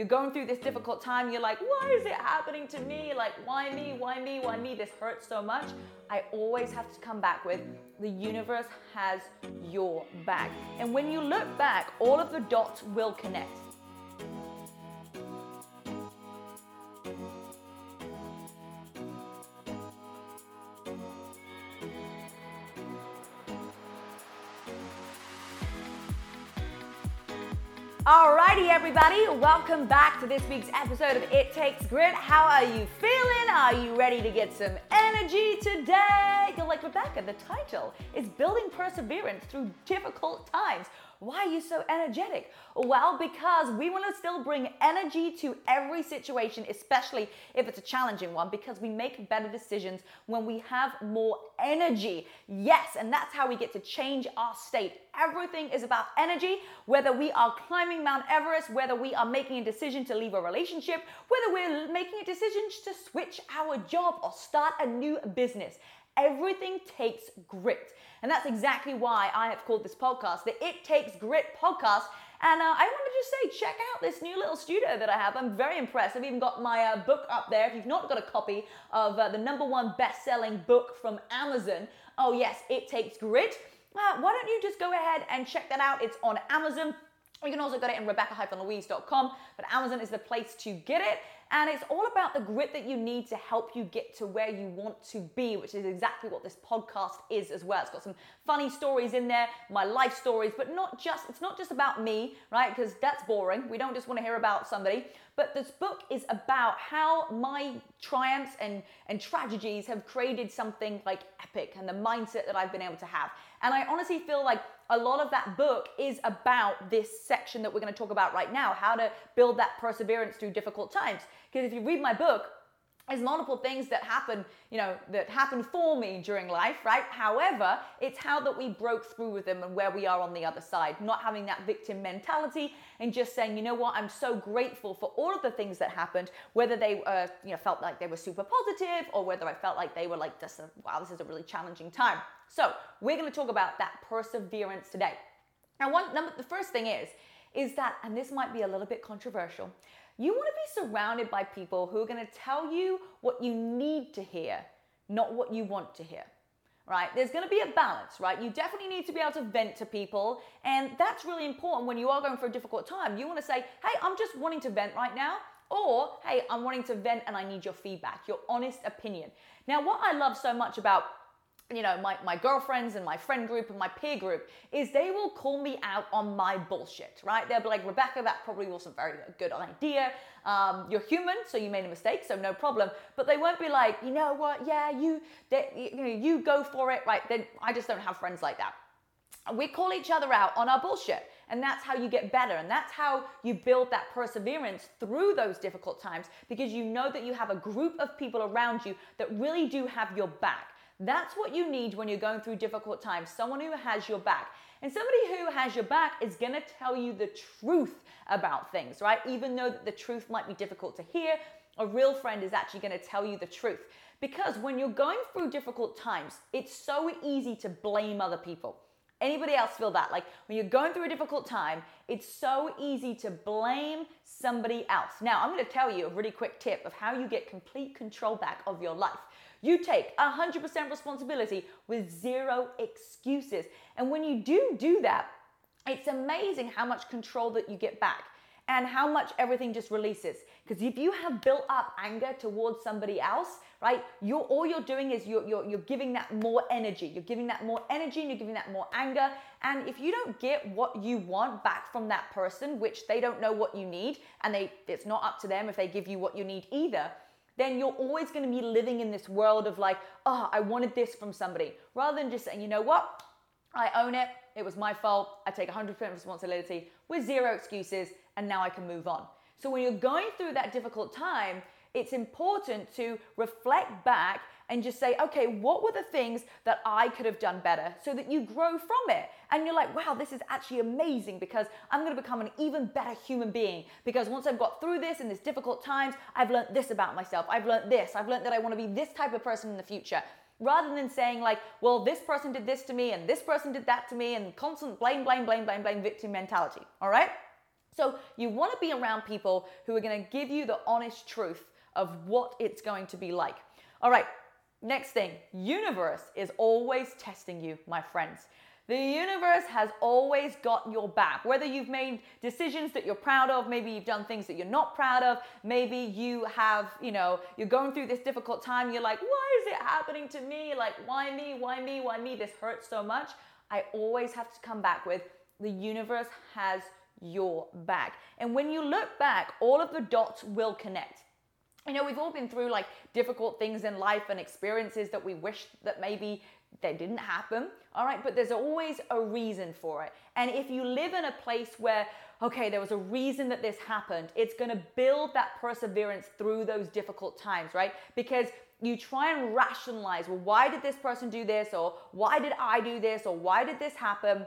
you're going through this difficult time, you're like, why is it happening to me? Like, why me? Why me? Why me? This hurts so much. I always have to come back with the universe has your back. And when you look back, all of the dots will connect. Alrighty, everybody, welcome back to this week's episode of It Takes Grit. How are you feeling? Are you ready to get some energy today? You're like, Rebecca, the title is Building Perseverance Through Difficult Times. Why are you so energetic? Well, because we want to still bring energy to every situation, especially if it's a challenging one, because we make better decisions when we have more energy. Yes, and that's how we get to change our state. Everything is about energy, whether we are climbing Mount Everest, whether we are making a decision to leave a relationship, whether we're making a decision to switch our job or start a new business. Everything takes grit. And that's exactly why I have called this podcast the It Takes Grit podcast. And uh, I want to just say, check out this new little studio that I have. I'm very impressed. I've even got my uh, book up there. If you've not got a copy of uh, the number one best selling book from Amazon, oh, yes, It Takes Grit, uh, why don't you just go ahead and check that out? It's on Amazon. You can also get it in rebecca-louise.com, but Amazon is the place to get it. And it's all about the grit that you need to help you get to where you want to be, which is exactly what this podcast is as well. It's got some funny stories in there, my life stories, but not just, it's not just about me, right? Because that's boring. We don't just want to hear about somebody. But this book is about how my triumphs and, and tragedies have created something like epic and the mindset that I've been able to have. And I honestly feel like a lot of that book is about this section that we're going to talk about right now how to build that perseverance through difficult times. Because if you read my book, there's multiple things that happen, you know, that happen for me during life, right? However, it's how that we broke through with them and where we are on the other side, not having that victim mentality and just saying, you know what, I'm so grateful for all of the things that happened, whether they, uh, you know, felt like they were super positive or whether I felt like they were like, this, wow, this is a really challenging time. So we're going to talk about that perseverance today. Now, one number, the first thing is, is that, and this might be a little bit controversial, you want to be surrounded by people who are going to tell you what you need to hear, not what you want to hear. Right? There's going to be a balance, right? You definitely need to be able to vent to people, and that's really important when you are going for a difficult time. You want to say, "Hey, I'm just wanting to vent right now." Or, hey, I'm wanting to vent and I need your feedback, your honest opinion. Now, what I love so much about you know, my, my girlfriends and my friend group and my peer group is they will call me out on my bullshit, right? They'll be like, Rebecca, that probably wasn't very good idea. Um, you're human, so you made a mistake, so no problem. But they won't be like, you know what, yeah, you, they, you, know, you go for it, right? Then I just don't have friends like that. We call each other out on our bullshit. And that's how you get better. And that's how you build that perseverance through those difficult times because you know that you have a group of people around you that really do have your back. That's what you need when you're going through difficult times someone who has your back. And somebody who has your back is to tell you the truth about things, right? Even though the truth might be difficult to hear, a real friend is actually to tell you the truth. Because when you're going through difficult times, it's so easy to blame other people. Anybody else feel that? Like when you're going through a difficult time, it's so easy to blame somebody else. Now, I'm going to tell you a really quick tip of how you get complete control back of your life. You take 100% responsibility with zero excuses. And when you do do that, it's amazing how much control that you get back and how much everything just releases. Because if you have built up anger towards somebody else, right, you're all you're doing is you're, you're, you're giving that more energy. You're giving that more energy and you're giving that more anger. And if you don't get what you want back from that person, which they don't know what you need, and they it's not up to them if they give you what you need either, then you're always going to be living in this world of like, oh, I wanted this from somebody, rather than just saying, you know what, I own it, it was my fault, I take 100% responsibility with zero excuses, and now I can move on. So when you're going through that difficult time, it's important to reflect back and just say, okay, what were the things that I could have done better so that you grow from it? And you're like, wow, this is actually amazing because I'm gonna become an even better human being. Because once I've got through this in these difficult times, I've learned this about myself. I've learned this. I've learned that I wanna be this type of person in the future. Rather than saying, like, well, this person did this to me and this person did that to me and constant blame, blame, blame, blame, blame victim mentality. All right? So you want to be around people who are going to give you the honest truth of what it's going to be like. All right, next thing universe is always testing you, my friends. The universe has always got your back. Whether you've made decisions that you're proud of, maybe you've done things that you're not proud of, maybe you have, you know, you're going through this difficult time, you're like, why is it happening to me? Like, why me? Why me? Why me? This hurts so much. I always have to come back with the universe has your back. And when you look back, all of the dots will connect. You know, we've all been through like difficult things in life and experiences that we wish that maybe they didn't happen. All right, but there's always a reason for it. And if you live in a place where, okay, there was a reason that this happened, it's going to build that perseverance through those difficult times, right? Because you try and rationalize, well, why did this person do this? Or why did I do this? Or why did this happen?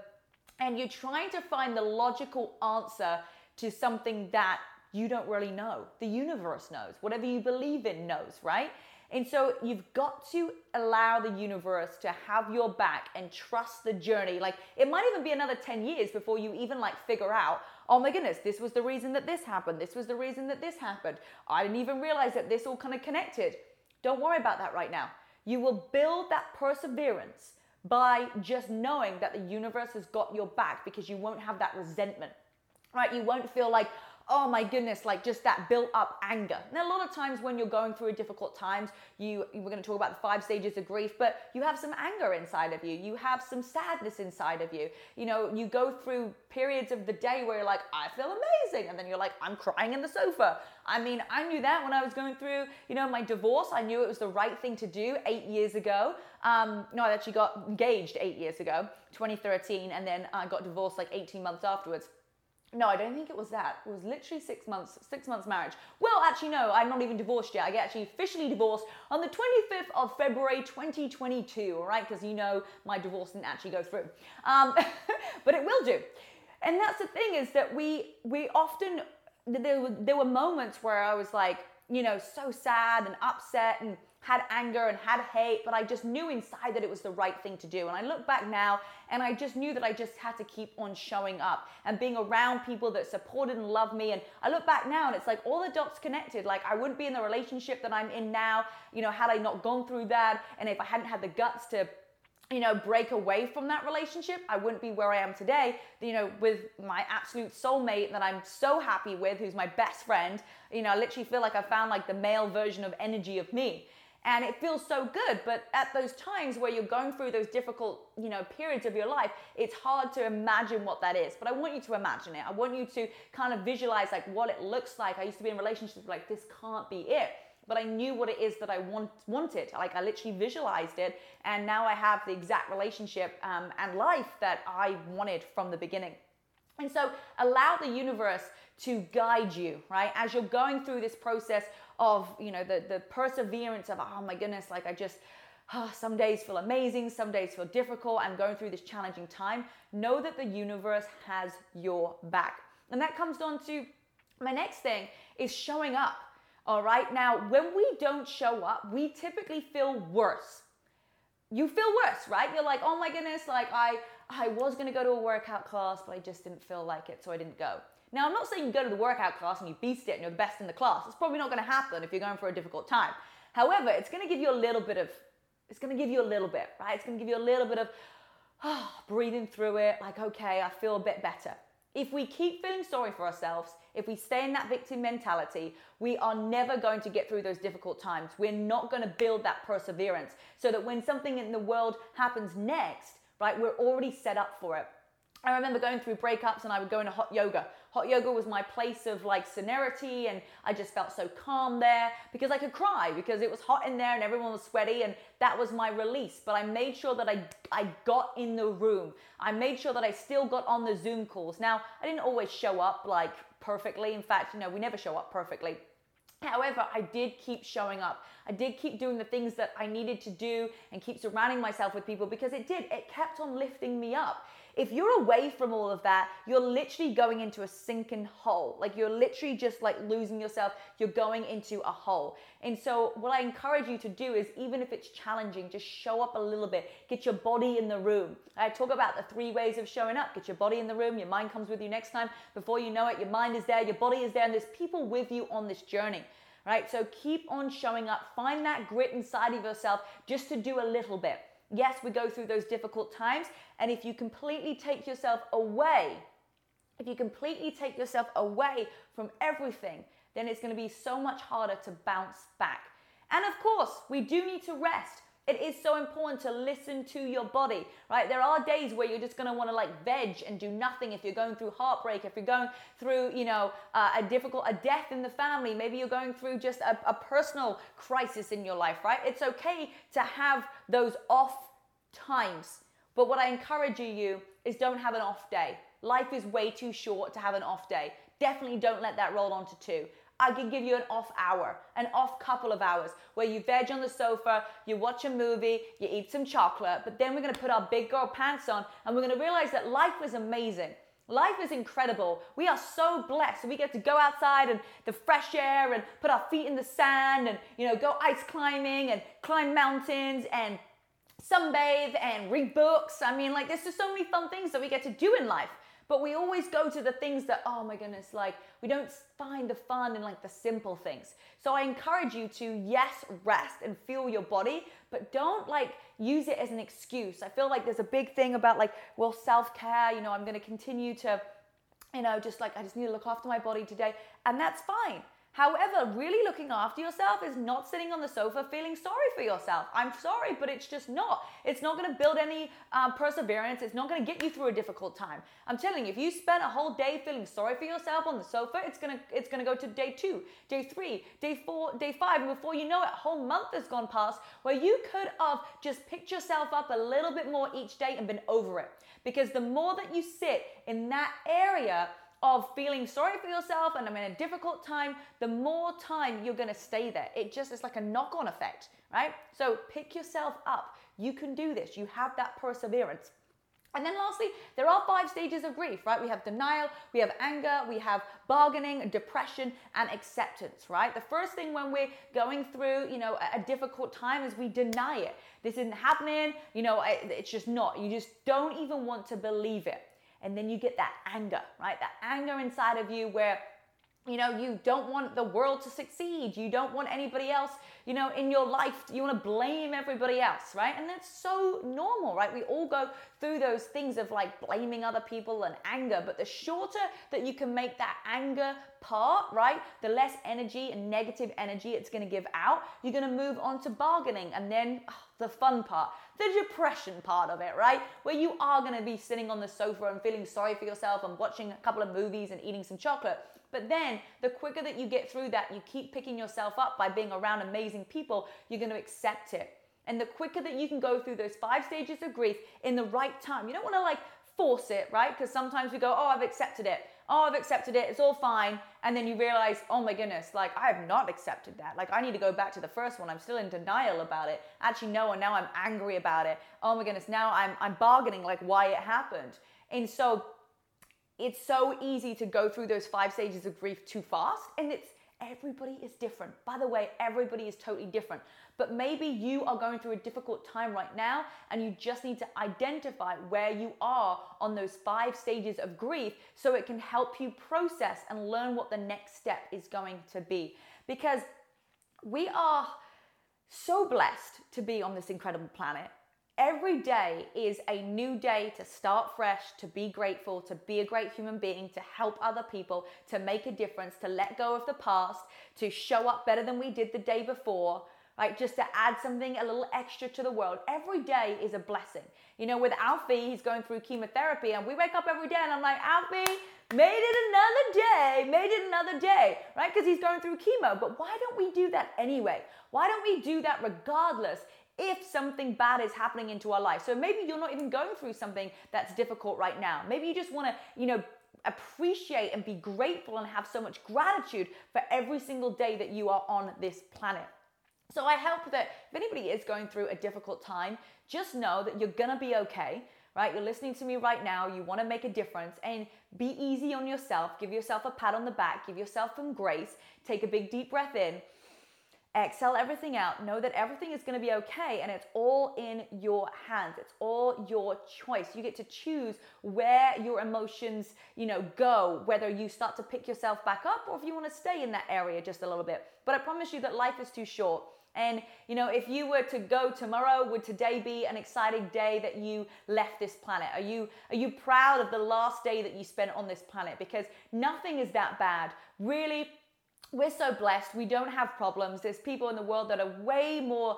And you're trying to find the logical answer to something that you don't really know. The universe knows. Whatever you believe in knows, right? And so you've got to allow the universe to have your back and trust the journey. Like it might even be another 10 years before you even like figure out, oh my goodness, this was the reason that this happened. This was the reason that this happened. I didn't even realize that this all kind of connected. Don't worry about that right now. You will build that perseverance by just knowing that the universe has got your back because you won't have that resentment. Right? You won't feel like, oh my goodness, like just that built up anger. Now, a lot of times when you're going through a difficult times, you we're going to talk about the five stages of grief, but you have some anger inside of you. You have some sadness inside of you. You know, you go through periods of the day where you're like, I feel amazing, and then you're like, I'm crying in the sofa. I mean, I knew that when I was going through, you know, my divorce. I knew it was the right thing to do eight years ago. Um, no, I actually got engaged eight years ago, 2013, and then I got divorced like 18 months afterwards. No, I don't think it was that. It was literally six months, six months marriage. Well, actually, no, I'm not even divorced yet. I get actually officially divorced on the 25th of February 2022, all right? Because you know my divorce didn't actually go through. Um, but it will do. And that's the thing is that we we often there were, there were moments where I was like, you know, so sad and upset and had anger and had hate, but I just knew inside that it was the right thing to do. And I look back now and I just knew that I just had to keep on showing up and being around people that supported and loved me. And I look back now and it's like all the dots connected. Like I wouldn't be in the relationship that I'm in now, you know, had I not gone through that and if I hadn't had the guts to you know, break away from that relationship, I wouldn't be where I am today, you know, with my absolute soulmate that I'm so happy with, who's my best friend. You know, I literally feel like I found like the male version of energy of me and it feels so good but at those times where you're going through those difficult you know periods of your life it's hard to imagine what that is. But i want you to imagine it. I want you to kind of visualize like what it looks like. I used to be in relationships like this can't be it. But I knew what it is that I want, wanted. Like I literally visualized it, and now I have the exact relationship um, and life that I wanted from the beginning. And so allow the universe to guide you, right? As you're going through this process of, you know, the, the perseverance of, oh my goodness, like I just, oh, some days feel amazing, some days feel difficult. I'm going through this challenging time. Know that the universe has your back. And that comes on to my next thing is showing up. All right. Now, when we don't show up, we typically feel worse. You feel worse, right? You're like, oh my goodness, like I I was gonna go to a workout class, but I just didn't feel like it, so I didn't go. Now, I'm not saying you go to the workout class and you beast it and you're the best in the class. It's probably not going to happen if you're going for a difficult time. However, it's going to give you a little bit of, it's going to give you a little bit, right? It's going to give you a little bit of oh, breathing through it, like, okay, I feel a bit better. If we keep feeling sorry for ourselves, if we stay in that victim mentality, we are never going to get through those difficult times. We're not going to build that perseverance so that when something in the world happens next, right, we're already set up for it. I remember going through breakups and I would go into hot yoga. Hot yoga was my place of like serenity and I just felt so calm there because I could cry because it was hot in there and everyone was sweaty and that was my release. But I made sure that I, I got in the room. I made sure that I still got on the Zoom calls. Now, I didn't always show up like perfectly. In fact, you know, we never show up perfectly. However, I did keep showing up. I did keep doing the things that I needed to do and keep surrounding myself with people because it did. It kept on lifting me up. If you're away from all of that, you're literally going into a sinking hole. Like you're literally just like losing yourself. You're going into a hole. And so, what I encourage you to do is, even if it's challenging, just show up a little bit. Get your body in the room. I talk about the three ways of showing up. Get your body in the room. Your mind comes with you next time. Before you know it, your mind is there, your body is there, and there's people with you on this journey right? So keep on showing up. Find that grit inside of yourself just to do a little bit. Yes, we go through those difficult times, and if you completely take yourself away, if you completely take yourself away from everything, then it's going to be so much harder to bounce back. And of course, we do need to rest. It is so important to listen to your body, right? There are days where you're just gonna wanna like veg and do nothing if you're going through heartbreak, if you're going through, you know, uh, a difficult, a death in the family, maybe you're going through just a, a personal crisis in your life, right? It's okay to have those off times. But what I encourage you is don't have an off day. Life is way too short to have an off day. Definitely don't let that roll on to two. I can give you an off hour, an off couple of hours where you veg on the sofa, you watch a movie, you eat some chocolate, but then we're gonna put our big girl pants on and we're gonna realize that life is amazing. Life is incredible. We are so blessed. We get to go outside and the fresh air and put our feet in the sand and, you know, go ice climbing and climb mountains and sunbathe and read books. I mean, like, there's just so many fun things that we get to do in life. But we always go to the things that, oh my goodness, like we don't find the fun in like the simple things. So I encourage you to, yes, rest and feel your body, but don't like use it as an excuse. I feel like there's a big thing about like, well, self care, you know, I'm going to continue to, you know, just like I just need to look after my body today. And that's fine. However, really looking after yourself is not sitting on the sofa feeling sorry for yourself. I'm sorry, but it's just not. It's not going to build any uh, perseverance. It's not going to get you through a difficult time. I'm telling you, if you spend a whole day feeling sorry for yourself on the sofa, it's gonna it's gonna go to day two, day three, day four, day five, and before you know it, a whole month has gone past where you could have just picked yourself up a little bit more each day and been over it. Because the more that you sit in that area of feeling sorry for yourself and I'm in a difficult time, the more time you're gonna stay there. It just is like a knock on effect, right? So pick yourself up. You can do this. You have that perseverance. And then lastly, there are five stages of grief, right? We have denial, we have anger, we have bargaining, depression, and acceptance, right? The first thing when we're going through, you know, a, difficult time is we deny it. This isn't happening, you know, it's just not. You just don't even want to believe it and then you get that anger, right? That anger inside of you where you know, you don't want the world to succeed. You don't want anybody else, you know, in your life. You want to blame everybody else, right? And that's so normal, right? We all go through those things of like blaming other people and anger. But the shorter that you can make that anger part, right, the less energy and negative energy it's going to give out. You're going to move on to bargaining and then oh, the fun part, the depression part of it, right? Where you are going to be sitting on the sofa and feeling sorry for yourself and watching a couple of movies and eating some chocolate. But then the quicker that you get through that, you keep picking yourself up by being around amazing people, you're going to accept it. And the quicker that you can go through those five stages of grief in the right time, you don't want to like force it, right? Because sometimes we go, oh, I've accepted it. Oh, I've accepted it. It's all fine. And then you realize, oh my goodness, like I have not accepted that. Like I need to go back to the first one. I'm still in denial about it. Actually, no, and now I'm angry about it. Oh my goodness, now I'm, I'm bargaining like why it happened. And so it's so easy to go through those five stages of grief too fast. And it's everybody is different. By the way, everybody is totally different. But maybe you are going through a difficult time right now and you just need to identify where you are on those five stages of grief so it can help you process and learn what the next step is going to be. Because we are so blessed to be on this incredible planet. Every day is a new day to start fresh, to be grateful, to be a great human being, to help other people, to make a difference, to let go of the past, to show up better than we did the day before, right? Just to add something a little extra to the world. Every day is a blessing. You know, with Alfie, he's going through chemotherapy, and we wake up every day and I'm like, Alfie, made it another day, made it another day, right? Because he's going through chemo. But why don't we do that anyway? Why don't we do that regardless? If something bad is happening into our life. So maybe you're not even going through something that's difficult right now. Maybe you just want to, you know, appreciate and be grateful and have so much gratitude for every single day that you are on this planet. So I hope that if anybody is going through a difficult time, just know that you're gonna be okay right? You're listening to me right now. You want to make a difference and be easy on yourself. Give yourself a pat on the back. Give yourself some grace. Take a big deep breath in exhale everything out know that everything is going to be okay and it's all in your hands. It's all your choice. You get to choose where your emotions you know go whether you start to pick yourself back up or if you want to stay in that area just a little bit. But i promise you that life is too short. And you know if you were to go tomorrow would today be an exciting day that you left this planet? Are you are you proud of the last day that you spent on this planet? Because nothing is that bad. Really we're so blessed. We don't have problems. There's people in the world that are way more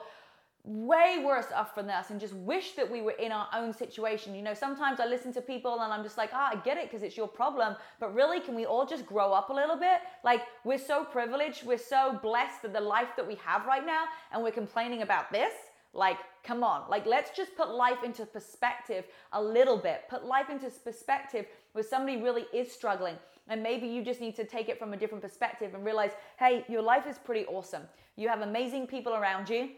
way worse off than us and just wish that we were in our own situation. You know, sometimes I listen to people and I'm just like, ah, oh, I get it because it's your problem. But really, can we all just grow up a little bit? Like, we're so privileged, we're so blessed that the life that we have right now, and we're complaining about this. Like, come on. Like, let's just put life into perspective a little bit. Put life into perspective where somebody really is struggling. And maybe you just need to take it from a different perspective and realize, hey, your life is pretty awesome. You have amazing people around you.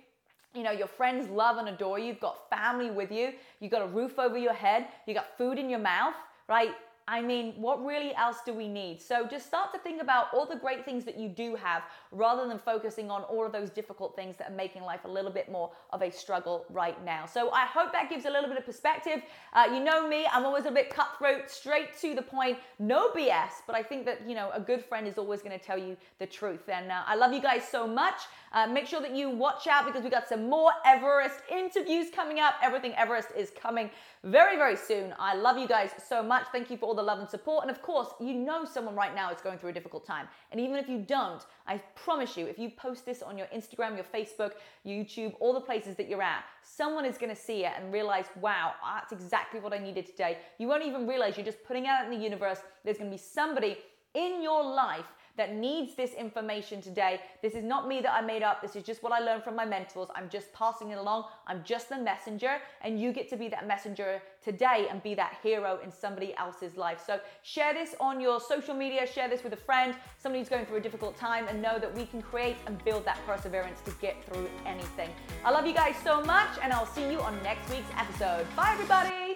You know, your friends love and adore you. You've got family with you. You've got a roof over your head. You've got food in your mouth, right? I mean, what really else do we need? So just start to think about all the great things that you do have rather than focusing on all of those difficult things that are making life a little bit more of a struggle right now. So I hope that gives a little bit of perspective. Uh, you know me, I'm always a bit cutthroat, straight to the point, no BS, but I think that, you know, a good friend is always going to tell you the truth. And uh, I love you guys so much. Uh, make sure that you watch out because we got some more Everest interviews coming up. Everything Everest is coming very, very soon. I love you guys so much. Thank you for all the love and support. And of course, you know someone right now is going through a difficult time. And even if you don't, I promise you, if you post this on your Instagram, your Facebook, YouTube, all the places that you're at, someone is going to see it and realize, wow, that's exactly what I needed today. You won't even realize you're just putting out in the universe. There's going to be somebody in your life that needs this information today. This is not me that I made up. This is just what I learned from my mentors. I'm just passing it along. I'm just the messenger, and you get to be that messenger today and be that hero in somebody else's life. So share this on your social media, share this with a friend, somebody who's going through a difficult time, and know that we can create and build that perseverance to get through anything. I love you guys so much, and I'll see you on next week's episode. Bye, everybody.